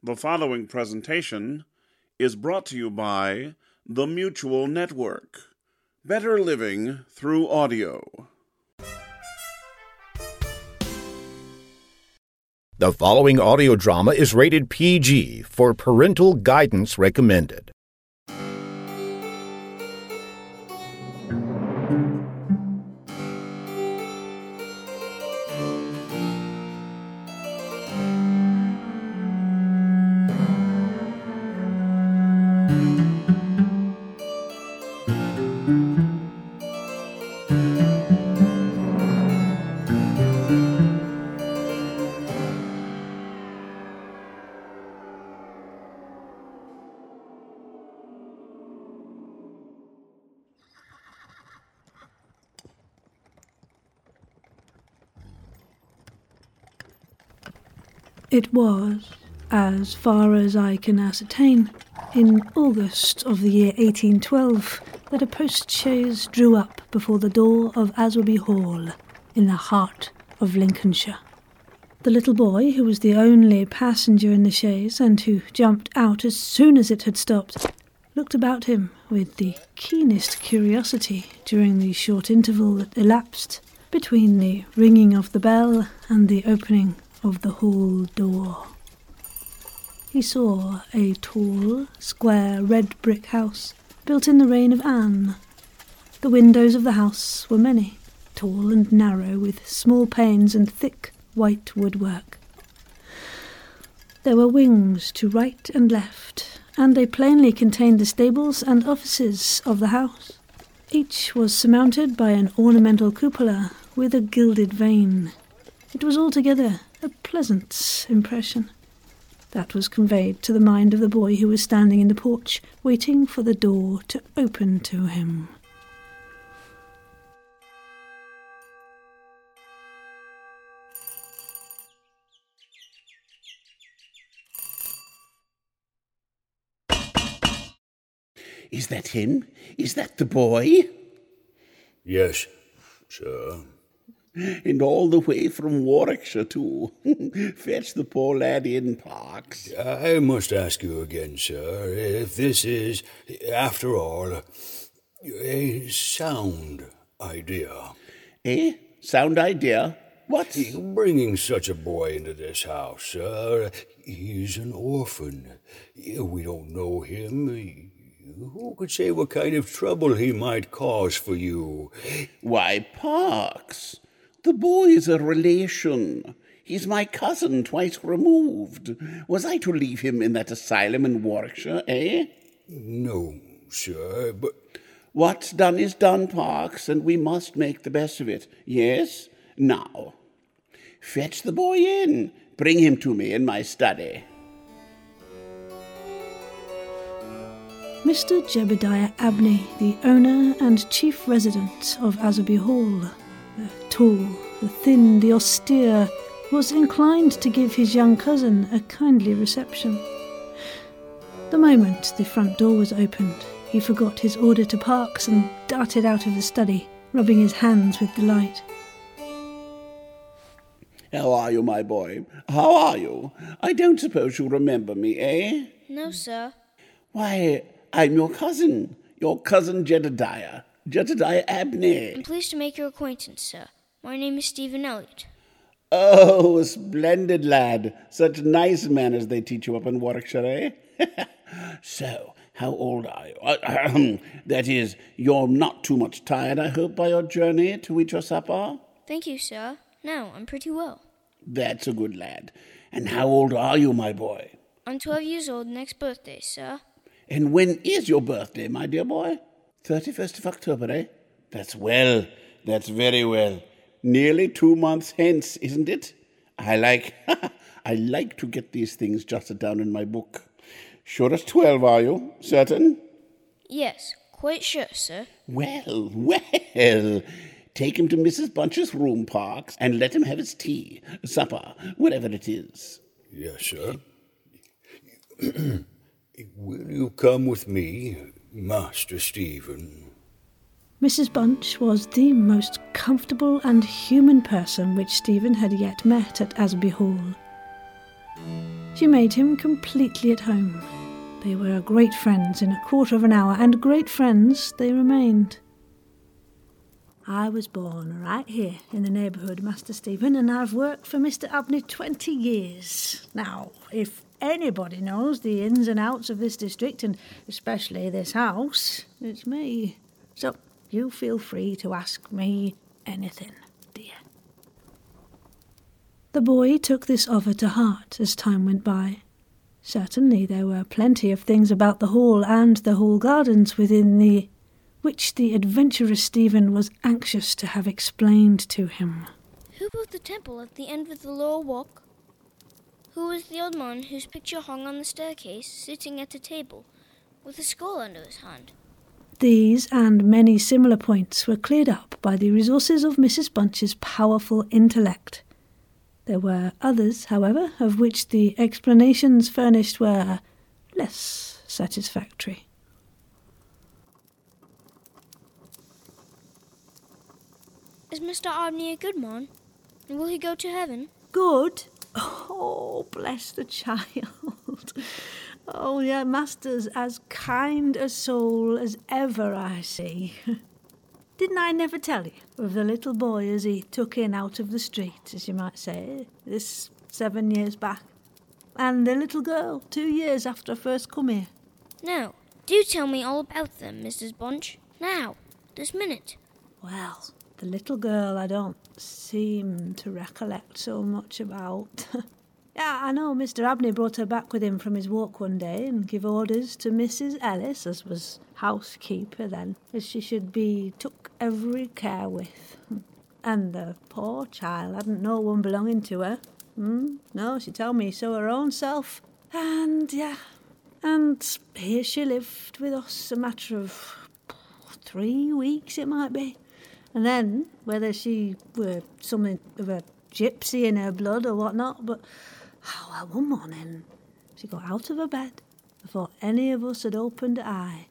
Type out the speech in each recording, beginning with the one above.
The following presentation is brought to you by the Mutual Network. Better living through audio. The following audio drama is rated PG for parental guidance recommended. It was, as far as I can ascertain, in August of the year 1812 that a post chaise drew up before the door of Aswarby Hall in the heart of Lincolnshire. The little boy, who was the only passenger in the chaise and who jumped out as soon as it had stopped, looked about him with the keenest curiosity during the short interval that elapsed between the ringing of the bell and the opening of the hall door. He saw a tall, square, red brick house built in the reign of Anne. The windows of the house were many, tall and narrow, with small panes and thick white woodwork. There were wings to right and left, and they plainly contained the stables and offices of the house. Each was surmounted by an ornamental cupola with a gilded vane. It was altogether a pleasant impression. That was conveyed to the mind of the boy who was standing in the porch, waiting for the door to open to him. Is that him? Is that the boy? Yes, sir. And all the way from Warwickshire, too. Fetch the poor lad in, Parks. I must ask you again, sir, if this is, after all, a sound idea. Eh? Sound idea? What? Bringing such a boy into this house, sir. He's an orphan. We don't know him. Who could say what kind of trouble he might cause for you? Why, Parks, the boy is a relation. He's my cousin twice removed. Was I to leave him in that asylum in Warwickshire, eh? No, sir, but. What's done is done, Parks, and we must make the best of it. Yes? Now, fetch the boy in. Bring him to me in my study. Mr. Jebediah Abney, the owner and chief resident of Aswarby Hall, the tall, the thin, the austere, was inclined to give his young cousin a kindly reception. The moment the front door was opened, he forgot his order to Parks and darted out of the study, rubbing his hands with delight. How are you, my boy? How are you? I don't suppose you remember me, eh? No, sir. Why, I'm your cousin, your cousin Jedediah, Jedediah Abney. I'm pleased to make your acquaintance, sir. My name is Stephen Elliott. Oh, a splendid lad. Such nice manners they teach you up in Warwickshire, eh? so, how old are you? Uh, that is, you're not too much tired, I hope, by your journey to eat your supper? Thank you, sir. No, I'm pretty well. That's a good lad. And how old are you, my boy? I'm 12 years old next birthday, sir. And when is your birthday, my dear boy? 31st of October, eh? That's well. That's very well. Nearly two months hence, isn't it? I like I like to get these things jotted down in my book. Sure as twelve, are you? Certain? Yes, quite sure, sir. Well, well. Take him to Mrs. Bunch's room, Parks, and let him have his tea, supper, whatever it is. Yes, sir. Will you come with me, Master Stephen? Mrs. Bunch was the most comfortable and human person which Stephen had yet met at Aswarby Hall. She made him completely at home. They were great friends in a quarter of an hour, and great friends they remained. I was born right here in the neighbourhood, Master Stephen, and I've worked for Mr. Abney twenty years. Now, if anybody knows the ins and outs of this district, and especially this house, it's me. So you feel free to ask me anything, dear. The boy took this offer to heart as time went by. Certainly there were plenty of things about the hall and the hall gardens within the which the adventurous Stephen was anxious to have explained to him. Who built the temple at the end of the lower walk? Who was the old man whose picture hung on the staircase, sitting at a table, with a scroll under his hand? These and many similar points were cleared up by the resources of Mrs. Bunch's powerful intellect. There were others, however, of which the explanations furnished were less satisfactory. Is Mr. Abney a good man? Will he go to heaven? Good? Oh, bless the child. Oh, your master's as kind a soul as ever I see. Didn't I never tell you of the little boy as he took in out of the street, as you might say, this seven years back? And the little girl, two years after I first come here. No. Do tell me all about them, Mrs. Bunch. Now. This minute. Well, the little girl I don't seem to recollect so much about. yeah, I know Mr. Abney brought her back with him from his walk one day and give orders to Mrs. Ellis, as was housekeeper then, as she should be took every care with. And the poor child hadn't no one belonging to her. Hmm? No, she told me so her own self. And yeah, and here she lived with us a matter of three weeks, it might be. And then, whether she were something of a gypsy in her blood or whatnot, but oh, well, one morning she got out of her bed before any of us had opened eye,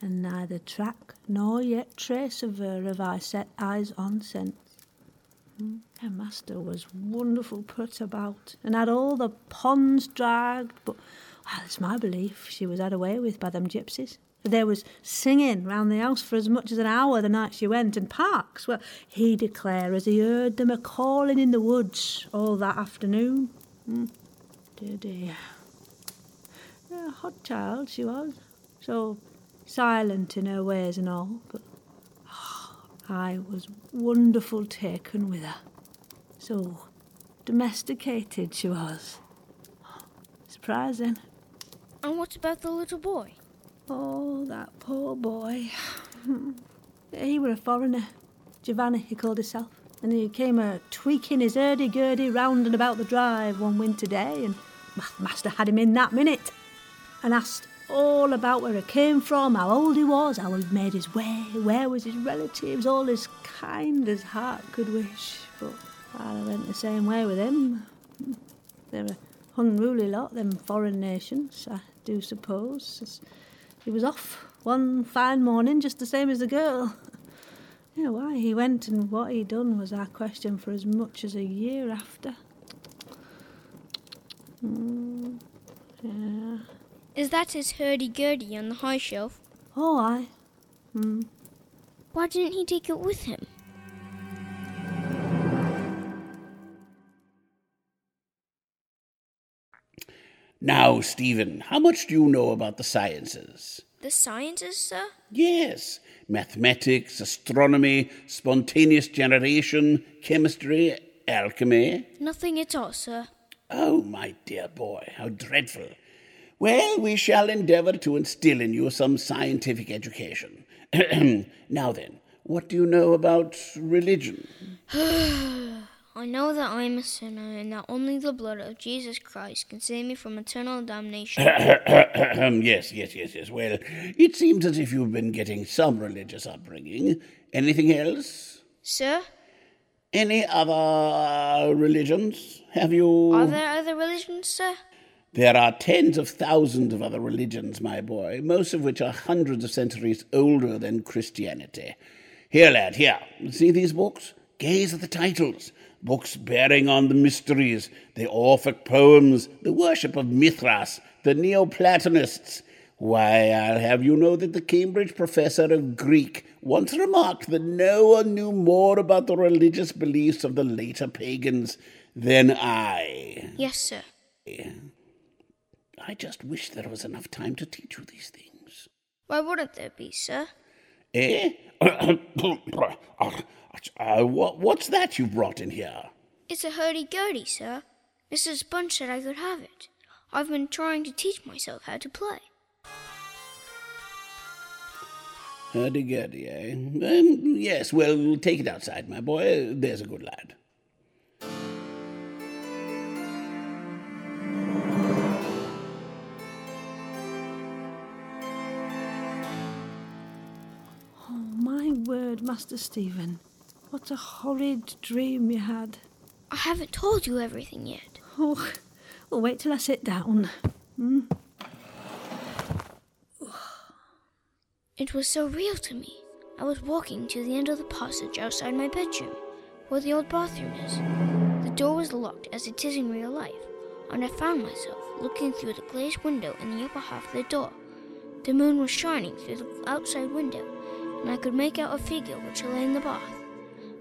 and neither track nor yet trace of her have I set eyes on since. Hmm, Her master was wonderful put about, and had all the ponds dragged, but well, it's my belief she was had away with by them gypsies. There was singing round the house for as much as an hour the night she went, and Parks, well, he declare as he heard them a calling in the woods all that afternoon. Hmm. Dear, dear. A hot child she was, so silent in her ways and all, but oh, I was wonderful taken with her. So domesticated she was. Surprising. And what about the little boy? Oh, that poor boy. he were a foreigner. Giovanni, he called himself. And he came a tweaking his hurdy-gurdy round and about the drive one winter day, and master had him in that minute, and asked all about where he came from, how old he was, how he'd made his way, where was his relatives, all as kind as heart could wish. But I went the same way with him. They're a unruly lot, them foreign nations, I do suppose. He was off one fine morning, just the same as the girl. Yeah, why he went and what he done was our question for as much as a year after. Mm, yeah. Is that his hurdy-gurdy on the high shelf? Oh, I. Mm. Why didn't he take it with him? Now, Stephen, how much do you know about the sciences? The sciences, sir? Yes, mathematics, astronomy, spontaneous generation, chemistry, alchemy. Nothing at all, sir. Oh, my dear boy, how dreadful. Well, we shall endeavour to instill in you some scientific education. now then, what do you know about religion? I know that I am a sinner and that only the blood of Jesus Christ can save me from eternal damnation. yes, yes, yes, yes. Well, it seems as if you've been getting some religious upbringing. Anything else? Sir, Any other religions? Have you? are there other religions, sir? There are tens of thousands of other religions, my boy, most of which are hundreds of centuries older than Christianity. Here, lad, here. See these books? Gaze at the titles. Books bearing on the mysteries, the Orphic poems, the worship of Mithras, the Neoplatonists. Why, I'll have you know that the Cambridge professor of Greek once remarked that no one knew more about the religious beliefs of the later pagans than I. Yes, sir. I just wish there was enough time to teach you these things. Why wouldn't there be, sir? Eh? uh, what, what's that you brought in here? It's a hurdy-gurdy, sir. Mrs. Bunch said I could have it. I've been trying to teach myself how to play. Hurdy-gurdy, eh? Um, yes, well, take it outside, my boy. There's a good lad. Word, Master Stephen. What a horrid dream you had. I haven't told you everything yet. Oh, well, wait till I sit down. Hmm? It was so real to me. I was walking to the end of the passage outside my bedroom, where the old bathroom is. The door was locked as it is in real life, and I found myself looking through the glazed window in the upper half of the door. The moon was shining through the outside window, and I could make out a figure which lay in the bath.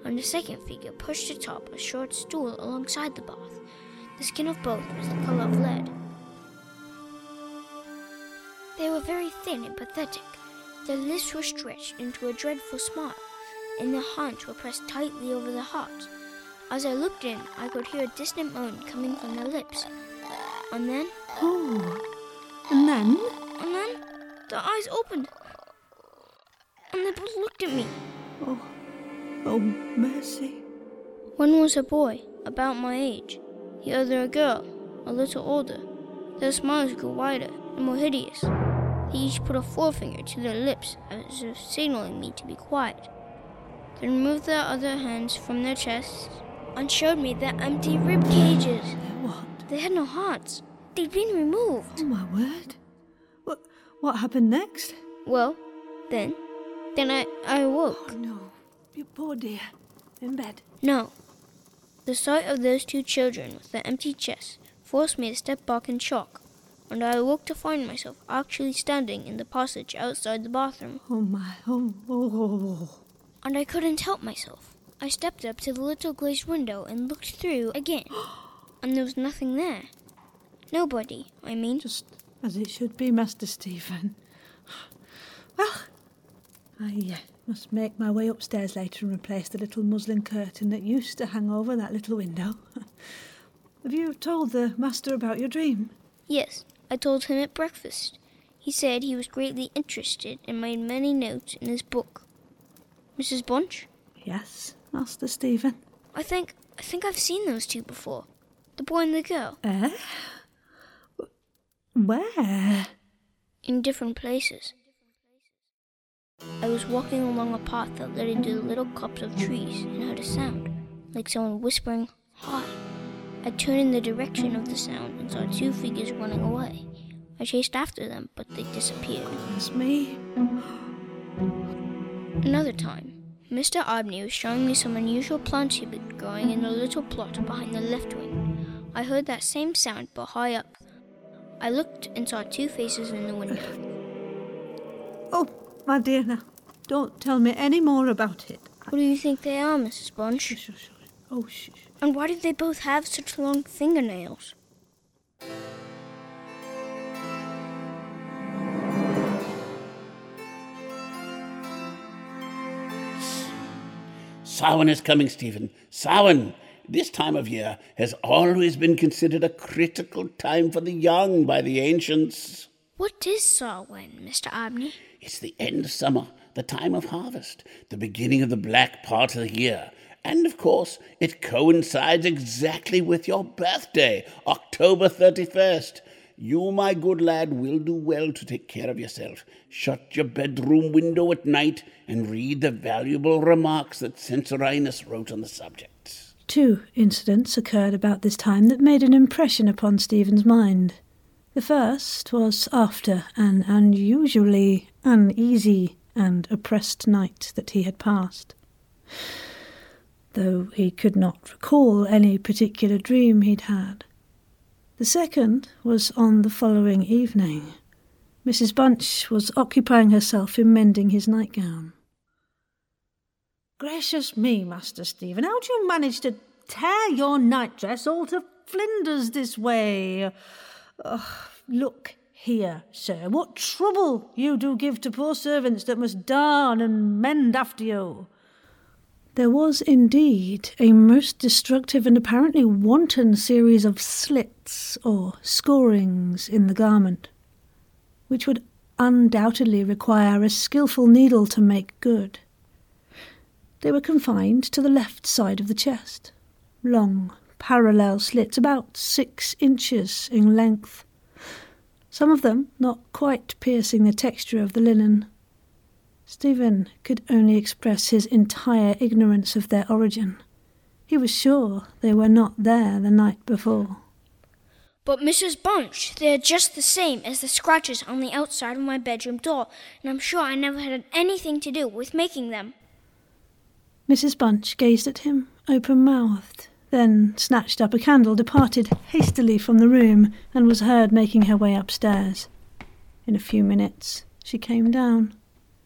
And the second figure pushed atop a short stool alongside the bath. The skin of both was the color of lead. They were very thin and pathetic. Their lips were stretched into a dreadful smile, and their hands were pressed tightly over their hearts. As I looked in, I could hear a distant moan coming from their lips. And then, Oh, and then? and then, their eyes opened. And they both looked at me. Oh, oh, mercy. One was a boy, about my age, the other a girl, a little older. Their smiles grew wider and more hideous. They each put a forefinger to their lips as if signaling me to be quiet. They removed their other hands from their chests and showed me their empty rib cages. What? They had no hearts. They'd been removed. Oh, my word. What, what happened next? Well, then, then I, I awoke. Oh, no. You poor dear. In bed. No. The sight of those two children with their empty chests forced me to step back in shock, and I awoke to find myself actually standing in the passage outside the bathroom, Oh, my. Oh, oh, oh, oh. oh. and I couldn't help myself. I stepped up to the little glazed window and looked through again, and there was nothing there. Nobody, I mean. Just as it should be, Master Stephen. Well, I uh, must make my way upstairs later and replace the little muslin curtain that used to hang over that little window. Have you told the master about your dream? Yes, I told him at breakfast. He said he was greatly interested and made many notes in his book. Mrs. Bunch? Yes, Master Stephen. I think I think I've seen those two before. The boy and the girl. Eh? Where? in different places. I was walking along a path that led into the little copse of trees and heard a sound, like someone whispering, Hi. I turned in the direction of the sound and saw two figures running away. I chased after them, but they disappeared. It's me. Another time, Mr. Abney was showing me some unusual plants he'd been growing in a little plot behind the left wing. I heard that same sound, but high up. I looked and saw two faces in the window. Oh, my dear, now, don't tell me any more about it. What do you think they are, Mrs. Bunch? Shush, shush, shush. Oh, shh. shh. And why do they both have such long fingernails? Samhain is coming, Stephen. Samhain. This time of year has always been considered a critical time for the young by the ancients. What is Samhain, Mr. Abney? It's the end of summer, the time of harvest, the beginning of the black part of the year. And of course, it coincides exactly with your birthday, October 31st. You, my good lad, will do well to take care of yourself. Shut your bedroom window at night and read the valuable remarks that Censorinus wrote on the subject. Two incidents occurred about this time that made an impression upon Stephen's mind. The first was after an unusually uneasy and oppressed night that he had passed. Though he could not recall any particular dream he'd had. The second was on the following evening. Mrs. Bunch was occupying herself in mending his nightgown. Gracious me, Master Stephen, how do you manage to tear your nightdress all to flinders this way? Look here, sir, what trouble you do give to poor servants that must darn and mend after you. There was indeed a most destructive and apparently wanton series of slits or scorings in the garment, which would undoubtedly require a skilful needle to make good. They were confined to the left side of the chest, long, parallel slits about six inches in length, some of them not quite piercing the texture of the linen. Stephen could only express his entire ignorance of their origin. He was sure they were not there the night before. But Mrs. Bunch, they're just the same as the scratches on the outside of my bedroom door, and I'm sure I never had anything to do with making them. Mrs. Bunch gazed at him, open mouthed, then snatched up a candle, departed hastily from the room, and was heard making her way upstairs. In a few minutes she came down.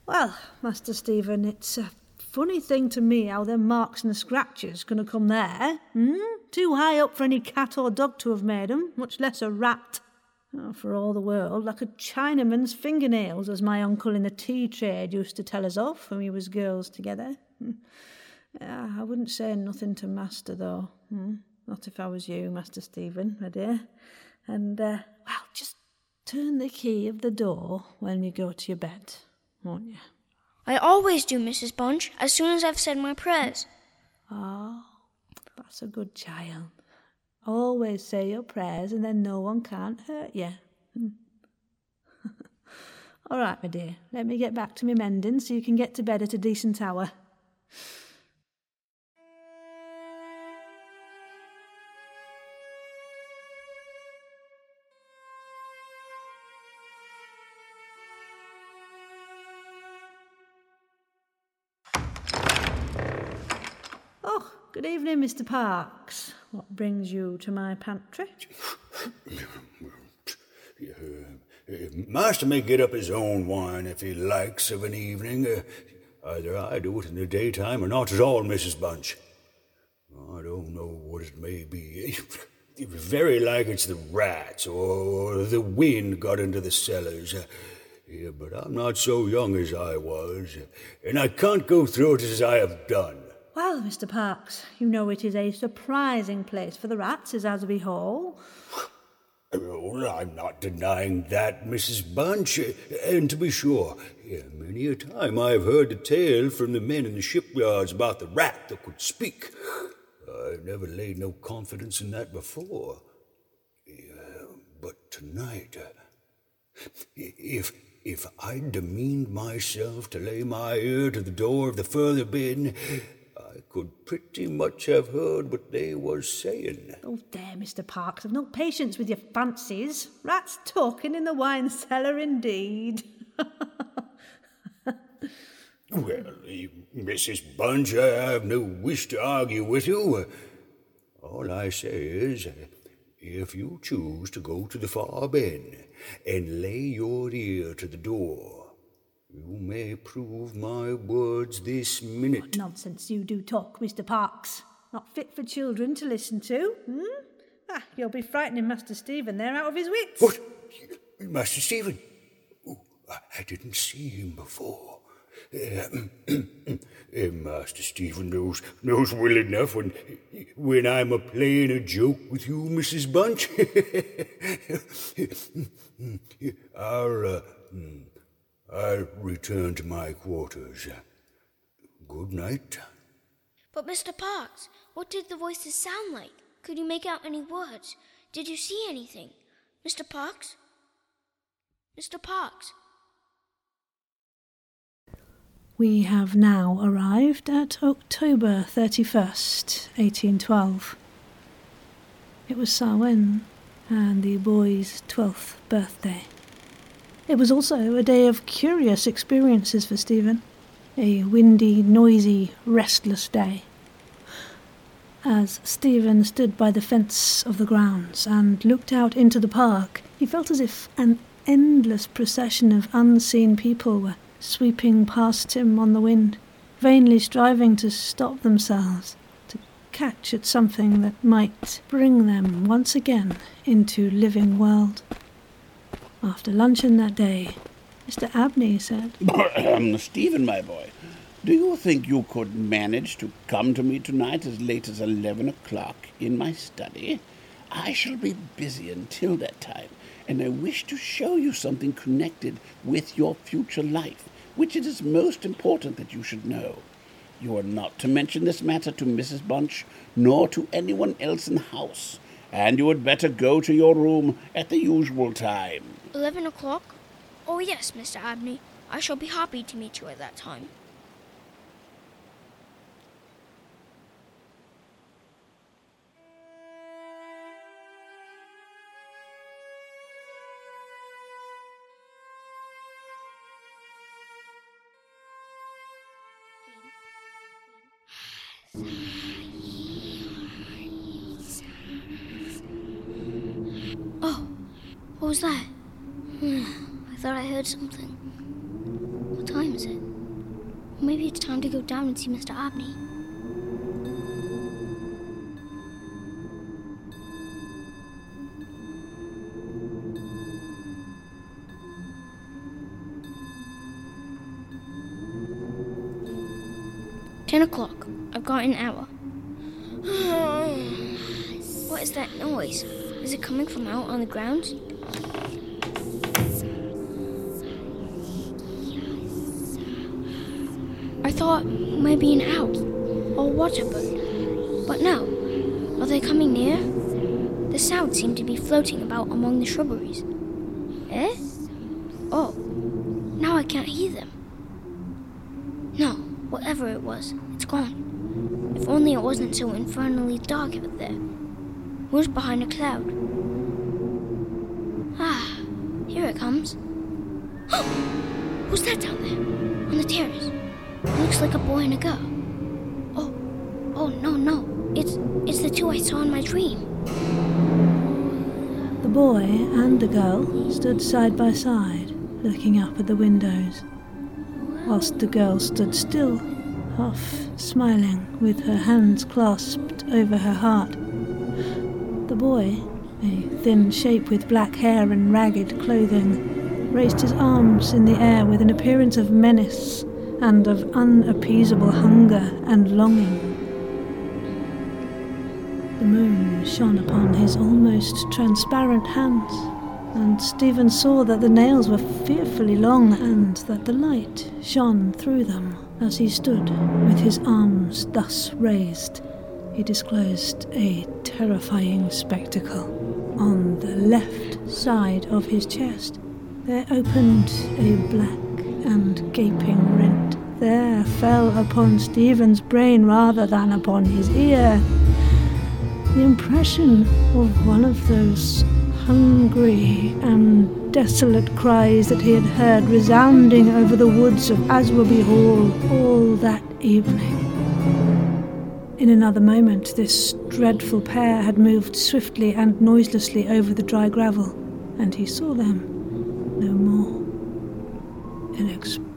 Well, Master Stephen, it's a funny thing to me how them marks and scratches gonna come there. Hmm? Too high up for any cat or dog to have made 'em, much less a rat. Oh, for all the world, like a Chinaman's fingernails, as my uncle in the tea trade used to tell us of when we was girls together. I wouldn't say nothing to Master, though. Hmm? Not if I was you, Master Stephen, my dear. And, uh, well, just turn the key of the door when you go to your bed won't you? I always do, Mrs. Bunch, as soon as I've said my prayers. Oh, that's a good child. Always say your prayers, and then no one can't hurt you. Hmm. All right, my dear, let me get back to my mending so you can get to bed at a decent hour. Evening, Mr. Parks. What brings you to my pantry? master may get up his own wine if he likes of an evening. Uh, either I do it in the daytime or not at all, Mrs. Bunch. I don't know what it may be. It's very like it's the rats or the wind got into the cellars. Uh, yeah, but I'm not so young as I was, and I can't go through it as I have done. Well, Mr. Parks, you know it is a surprising place for the rats, is Aswarby Hall. Oh, I'm not denying that, Mrs. Bunch. And to be sure, many a time I've heard the tale from the men in the shipyards about the rat that could speak. I never laid no confidence in that before. Yeah, but tonight, uh, if if I'd demeaned myself to lay my ear to the door of the further bin, I could pretty much have heard what they was saying. Oh, there, Mr. Parks, I've no patience with your fancies. Rats talking in the wine cellar, indeed. well, Mrs. Bunch, I have no wish to argue with you. All I say is, if you choose to go to the far bin and lay your ear to the door, you may prove my words this minute. What nonsense you do talk, Mr. Parks. Not fit for children to listen to. Hmm? Ah, you'll be frightening Master Stephen there out of his wits. What? Master Stephen? Oh, I didn't see him before. Uh, Master Stephen knows knows well enough when when I'm a playing a joke with you, Mrs. Bunch. Our uh, hmm, I'll return to my quarters. Good night. But, Mr. Parks, what did the voices sound like? Could you make out any words? Did you see anything? Mr. Parks? Mr. Parks? We have now arrived at October 31st, 1812. It was Samhain and the boy's 12th birthday. It was also a day of curious experiences for Stephen, a windy, noisy, restless day. As Stephen stood by the fence of the grounds and looked out into the park, he felt as if an endless procession of unseen people were sweeping past him on the wind, vainly striving to stop themselves, to catch at something that might bring them once again into living world. After luncheon that day, Mr. Abney said, Stephen, my boy, do you think you could manage to come to me tonight as late as eleven o'clock in my study? I shall be busy until that time, and I wish to show you something connected with your future life which it is most important that you should know. You are not to mention this matter to Mrs. Bunch, nor to anyone else in the house, and you had better go to your room at the usual time. Eleven o'clock? Oh, yes, Mr. Abney. I shall be happy to meet you at that time. Heard something. What time is it? Maybe it's time to go down and see Mr. Abney. Ten o'clock. I've got an hour. What is that noise? Is it coming from out on the ground? Thought maybe an owl or water bird. But no. Are they coming near? The sound seemed to be floating about among the shrubberies. Eh? Oh, now I can't hear them. No, whatever it was, it's gone. If only it wasn't so infernally dark out there. Who's behind a cloud? Ah, here it comes. Who's that down there? On the terrace? Looks like a boy and a girl. Oh, oh no, no. It's it's the two I saw in my dream. The boy and the girl stood side by side, looking up at the windows, whilst the girl stood still, half smiling, with her hands clasped over her heart. The boy, a thin shape with black hair and ragged clothing, raised his arms in the air with an appearance of menace and of unappeasable hunger and longing. The moon shone upon his almost transparent hands, and Stephen saw that the nails were fearfully long and that the light shone through them as he stood with his arms thus raised. He disclosed a terrifying spectacle. On the left side of his chest, there opened a black and gaping rent. There fell upon Stephen's brain rather than upon his ear the impression of one of those hungry and desolate cries that he had heard resounding over the woods of Aswarby Hall all that evening. In another moment, this dreadful pair had moved swiftly and noiselessly over the dry gravel, and he saw them no more.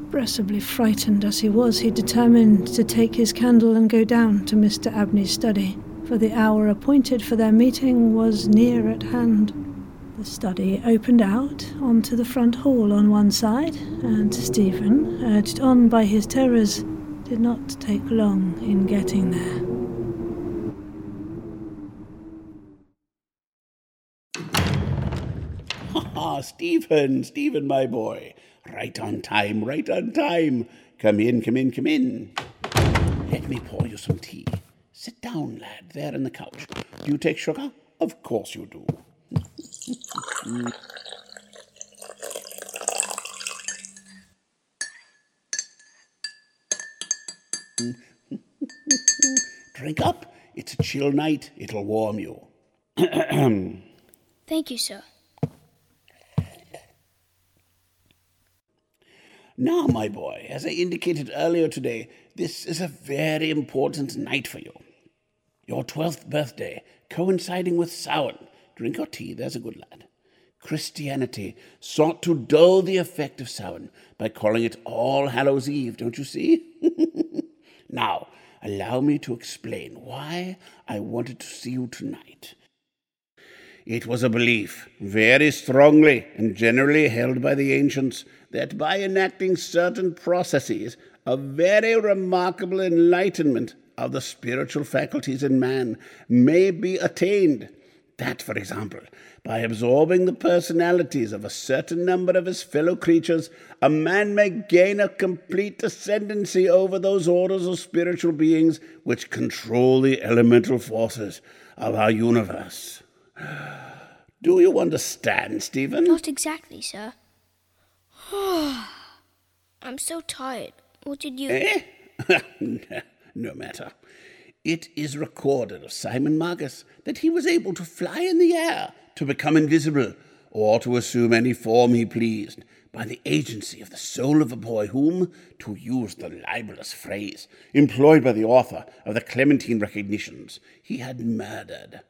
Inexpressibly frightened as he was, he determined to take his candle and go down to Mr. Abney's study for the hour appointed for their meeting was near at hand. The study opened out onto the front hall on one side, and Stephen, urged on by his terrors, did not take long in getting there. Ah, Stephen, Stephen, my boy. Right on time, right on time. Come in, come in, come in. let me pour you some tea. Sit down, lad, there in the couch. Do you take sugar? Of course you do. Drink up. It's a chill night. It'll warm you. Thank you, sir. Now, my boy, as I indicated earlier today, this is a very important night for you. Your twelfth birthday, coinciding with Samhain. Drink your tea, there's a good lad. Christianity sought to dull the effect of Samhain by calling it All Hallows Eve, don't you see? now, allow me to explain why I wanted to see you tonight. It was a belief, very strongly and generally held by the ancients, that by enacting certain processes, a very remarkable enlightenment of the spiritual faculties in man may be attained. That, for example, by absorbing the personalities of a certain number of his fellow creatures, a man may gain a complete ascendancy over those orders of spiritual beings which control the elemental forces of our universe. Do you understand, Stephen? Not exactly, sir. I'm so tired. What did you. Eh? no matter. It is recorded of Simon Magus that he was able to fly in the air, to become invisible, or to assume any form he pleased, by the agency of the soul of a boy whom, to use the libelous phrase employed by the author of the Clementine Recognitions, he had murdered.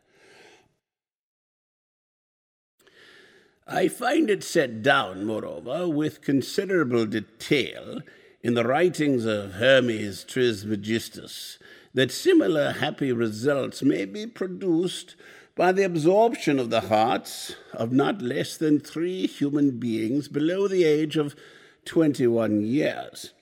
I find it set down, moreover, with considerable detail in the writings of Hermes Trismegistus that similar happy results may be produced by the absorption of the hearts of not less than three human beings below the age of 21 years.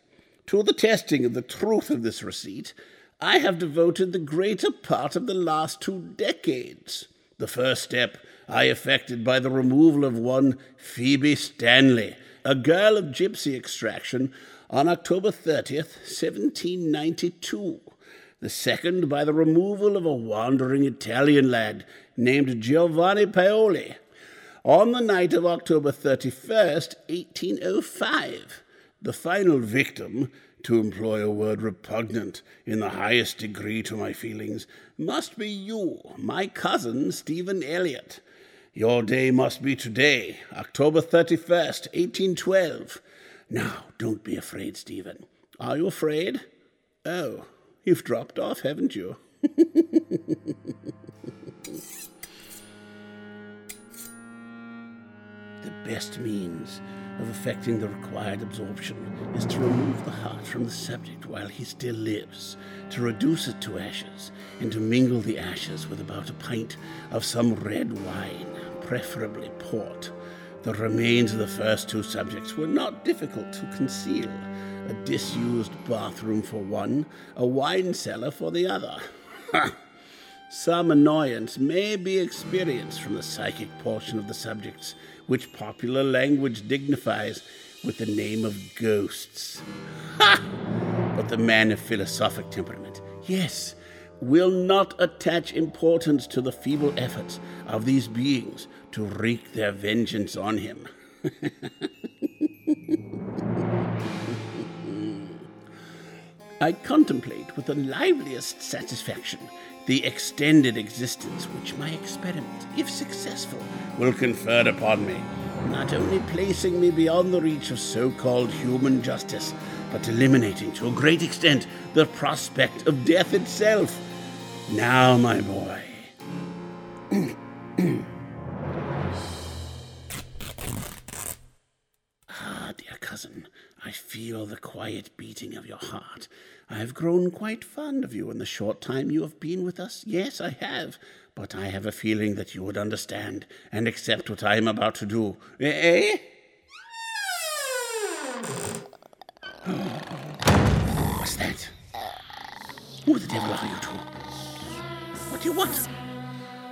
To the testing of the truth of this receipt, I have devoted the greater part of the last two decades. The first step I effected by the removal of one Phoebe Stanley, a girl of gypsy extraction, on October 30th, 1792. The second by the removal of a wandering Italian lad named Giovanni Paoli on the night of October 31st, 1805. The final victim, to employ a word repugnant in the highest degree to my feelings, must be you, my cousin Stephen Elliott. Your day must be today, October 31st, 1812. Now, don't be afraid, Stephen. Are you afraid? Oh, you've dropped off, haven't you? the best means of effecting the required absorption is to remove the heart from the subject while he still lives, to reduce it to ashes, and to mingle the ashes with about a pint of some red wine, preferably port. The remains of the first two subjects were not difficult to conceal. A disused bathroom for one, a wine cellar for the other. Some annoyance may be experienced from the psychic portion of the subjects, which popular language dignifies with the name of ghosts. Ha! But the man of philosophic temperament, yes, will not attach importance to the feeble efforts of these beings to wreak their vengeance on him. I contemplate with the liveliest satisfaction the extended existence which my experiment, if successful, will confer upon me, not only placing me beyond the reach of so called human justice, but eliminating to a great extent the prospect of death itself. Now, my boy. cousin, I feel the quiet beating of your heart. I have grown quite fond of you in the short time you have been with us. Yes, I have. But I have a feeling that you would understand and accept what I am about to do. Eh? What's that? Who the devil are you two? What do you want?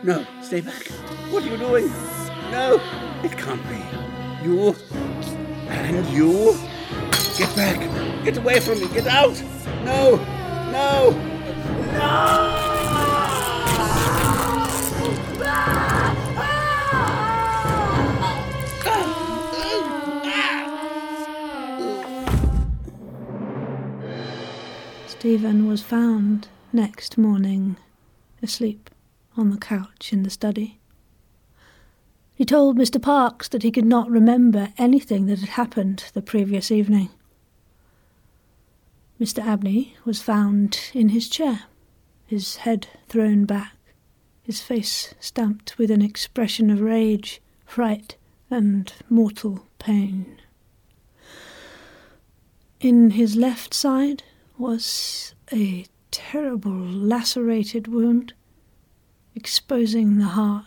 No, stay back. What are you doing? No, it can't be. You and you. Get back. Get away from me. Get out. No. No! No! Stephen was found next morning asleep on the couch in the study. He told Mr. Parkes that he could not remember anything that had happened the previous evening. Mr. Abney was found in his chair, his head thrown back, his face stamped with an expression of rage, fright, and mortal pain. In his left side was a terrible lacerated wound, exposing the heart.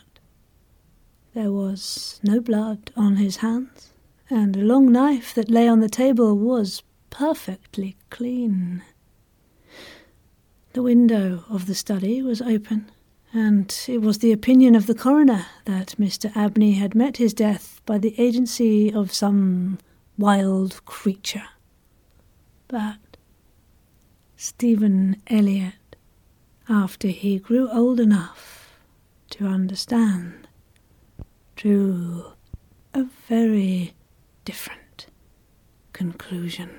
There was no blood on his hands, and the long knife that lay on the table was perfectly clean. The window of the study was open, and it was the opinion of the coroner that Mr. Abney had met his death by the agency of some wild creature. But Stephen Elliott, after he grew old enough to understand, drew a very different conclusion.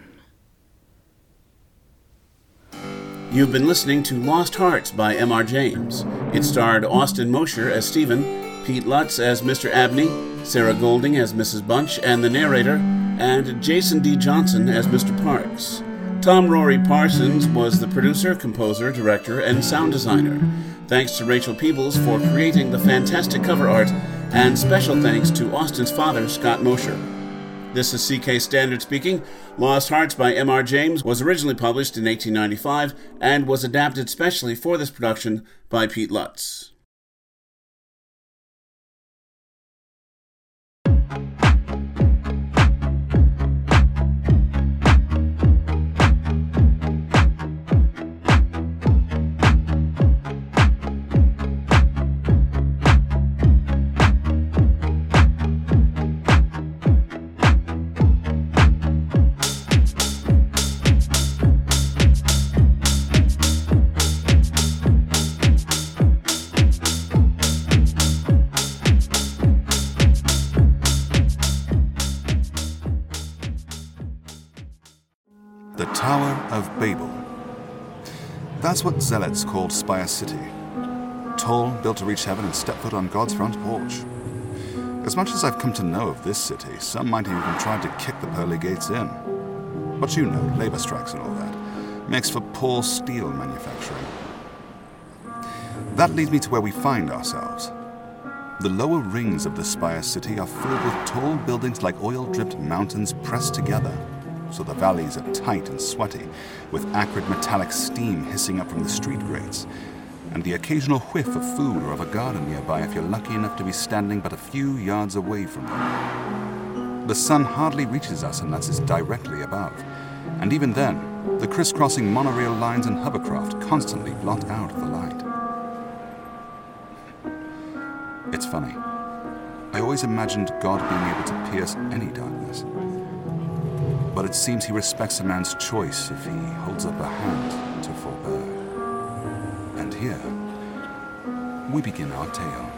You've been listening to Lost Hearts by M.R. James. It starred Austin Mosher as Stephen, Pete Lutz as Mr. Abney, Sarah Golding as Mrs. Bunch and the narrator, and Jason D. Johnson as Mr. Parkes. Tom Rory Parsons was the producer, composer, director, and sound designer. Thanks to Rachel Peebles for creating the fantastic cover art, and special thanks to Austin's father, Scott Mosher. This is CK Standard speaking. Lost Hearts by M.R. James was originally published in 1895 and was adapted specially for this production by Pete Lutz. Zealots called Spire City. Tall, built to reach heaven and step foot on God's front porch. As much as I've come to know of this city, some might even tried to kick the pearly gates in. But you know, labor strikes and all that makes for poor steel manufacturing. That leads me to where we find ourselves. The lower rings of the Spire City are filled with tall buildings like oil dripped mountains pressed together so the valleys are tight and sweaty, with acrid metallic steam hissing up from the street grates, and the occasional whiff of food or of a garden nearby if you're lucky enough to be standing but a few yards away from them. The sun hardly reaches us unless it's directly above, and even then, the crisscrossing monorail lines and hovercraft constantly blot out the light. It's funny. I always imagined God being able to pierce any darkness but it seems he respects a man's choice if he holds up a hand to forbear. And here, we begin our tale.